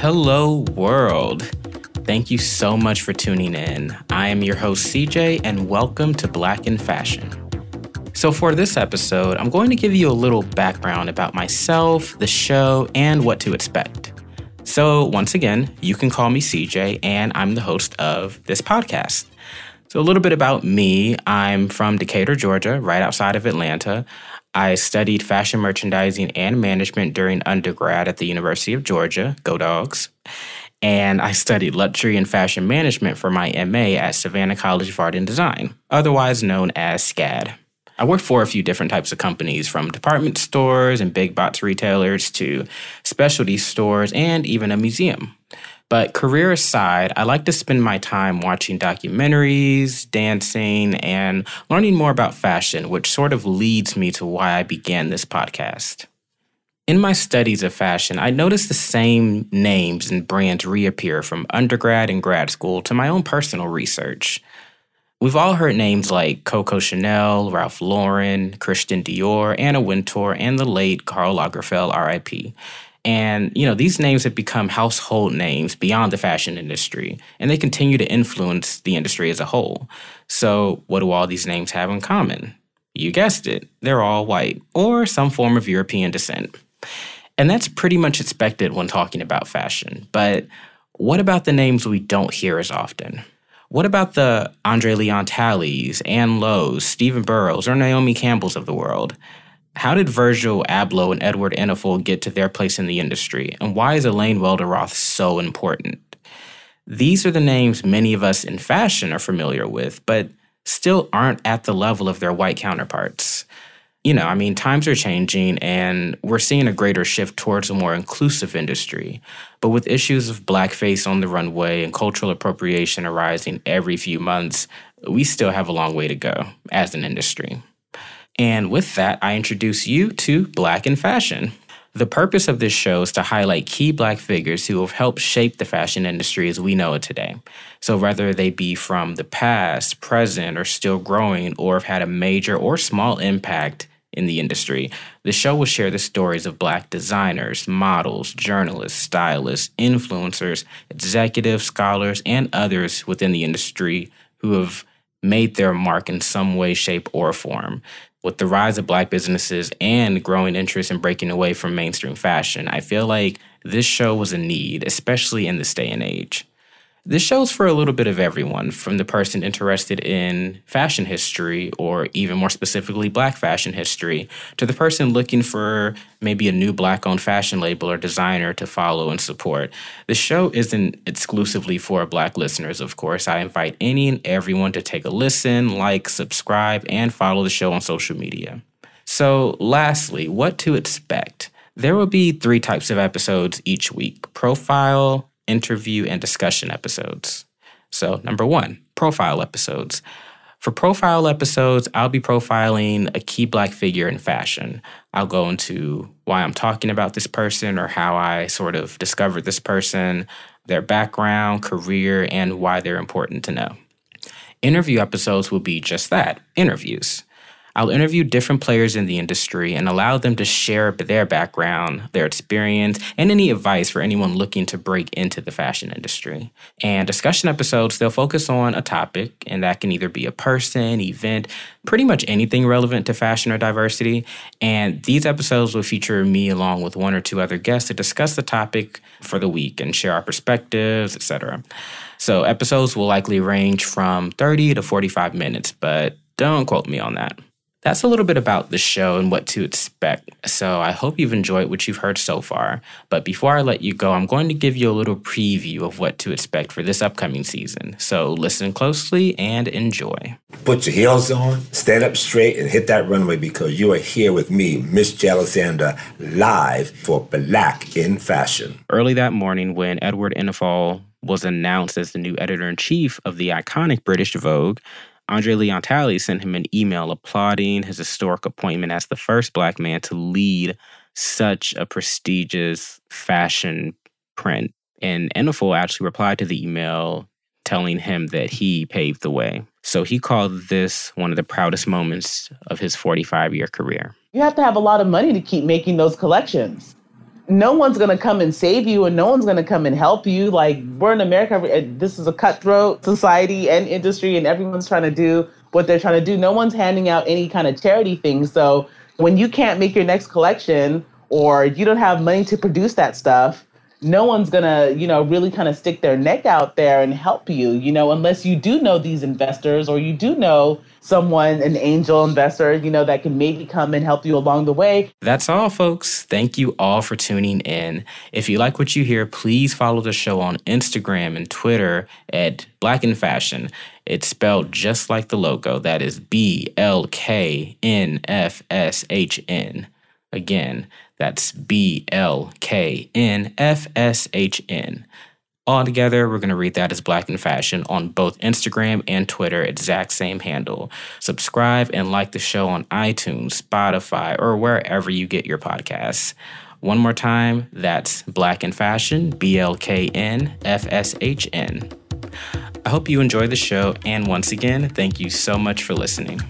Hello, world. Thank you so much for tuning in. I am your host, CJ, and welcome to Black in Fashion. So, for this episode, I'm going to give you a little background about myself, the show, and what to expect. So, once again, you can call me CJ, and I'm the host of this podcast. So, a little bit about me I'm from Decatur, Georgia, right outside of Atlanta. I studied fashion merchandising and management during undergrad at the University of Georgia, go dogs. And I studied luxury and fashion management for my MA at Savannah College of Art and Design, otherwise known as SCAD. I worked for a few different types of companies, from department stores and big box retailers to specialty stores and even a museum. But career aside, I like to spend my time watching documentaries, dancing, and learning more about fashion, which sort of leads me to why I began this podcast. In my studies of fashion, I noticed the same names and brands reappear from undergrad and grad school to my own personal research. We've all heard names like Coco Chanel, Ralph Lauren, Christian Dior, Anna Wintour, and the late Karl Lagerfeld, RIP. And, you know, these names have become household names beyond the fashion industry, and they continue to influence the industry as a whole. So, what do all these names have in common? You guessed it, they're all white or some form of European descent. And that's pretty much expected when talking about fashion. But what about the names we don't hear as often? What about the Andre Leon Talleys, Ann Lowe's, Stephen Burrows, or Naomi Campbell's of the world? How did Virgil Abloh and Edward Enninful get to their place in the industry? And why is Elaine Welteroth so important? These are the names many of us in fashion are familiar with, but still aren't at the level of their white counterparts. You know, I mean, times are changing and we're seeing a greater shift towards a more inclusive industry. But with issues of blackface on the runway and cultural appropriation arising every few months, we still have a long way to go as an industry. And with that, I introduce you to Black in Fashion. The purpose of this show is to highlight key Black figures who have helped shape the fashion industry as we know it today. So, whether they be from the past, present, or still growing, or have had a major or small impact in the industry. The show will share the stories of Black designers, models, journalists, stylists, influencers, executives, scholars, and others within the industry who have made their mark in some way, shape, or form. With the rise of Black businesses and growing interest in breaking away from mainstream fashion, I feel like this show was a need, especially in this day and age. This show's for a little bit of everyone, from the person interested in fashion history, or even more specifically, black fashion history, to the person looking for maybe a new black owned fashion label or designer to follow and support. The show isn't exclusively for black listeners, of course. I invite any and everyone to take a listen, like, subscribe, and follow the show on social media. So, lastly, what to expect. There will be three types of episodes each week profile, interview, and discussion episodes. So, number one, profile episodes. For profile episodes, I'll be profiling a key Black figure in fashion. I'll go into why I'm talking about this person or how I sort of discovered this person, their background, career, and why they're important to know. Interview episodes will be just that interviews. I'll interview different players in the industry and allow them to share their background, their experience, and any advice for anyone looking to break into the fashion industry. And discussion episodes, they'll focus on a topic, and that can either be a person, event, pretty much anything relevant to fashion or diversity. And these episodes will feature me along with one or two other guests to discuss the topic for the week and share our perspectives, etc. So episodes will likely range from 30 to 45 minutes, but don't quote me on that. That's a little bit about the show and what to expect. So I hope you've enjoyed what you've heard so far. But before I let you go, I'm going to give you a little preview of what to expect for this upcoming season. So listen closely and enjoy. Put your heels on, stand up straight, and hit that runway because you are here with me, Miss Jalisanda, live for Black in Fashion. Early that morning, when Edward Enninful was announced as the new editor in chief of the iconic British Vogue, Andre Leon Talley sent him an email applauding his historic appointment as the first black man to lead such a prestigious fashion print. And Enninful actually replied to the email telling him that he paved the way. So he called this one of the proudest moments of his 45 year career. You have to have a lot of money to keep making those collections. No one's going to come and save you and no one's going to come and help you. Like, we're in America, this is a cutthroat society and industry, and everyone's trying to do what they're trying to do. No one's handing out any kind of charity thing. So, when you can't make your next collection or you don't have money to produce that stuff, no one's gonna, you know, really kind of stick their neck out there and help you, you know, unless you do know these investors or you do know someone, an angel investor, you know, that can maybe come and help you along the way. That's all, folks. Thank you all for tuning in. If you like what you hear, please follow the show on Instagram and Twitter at Black in Fashion. It's spelled just like the logo. That is B L K N F S H N. Again, that's B L K N F S H N. All together, we're going to read that as Black in Fashion on both Instagram and Twitter, exact same handle. Subscribe and like the show on iTunes, Spotify, or wherever you get your podcasts. One more time, that's Black in Fashion, B L K N F S H N. I hope you enjoy the show, and once again, thank you so much for listening.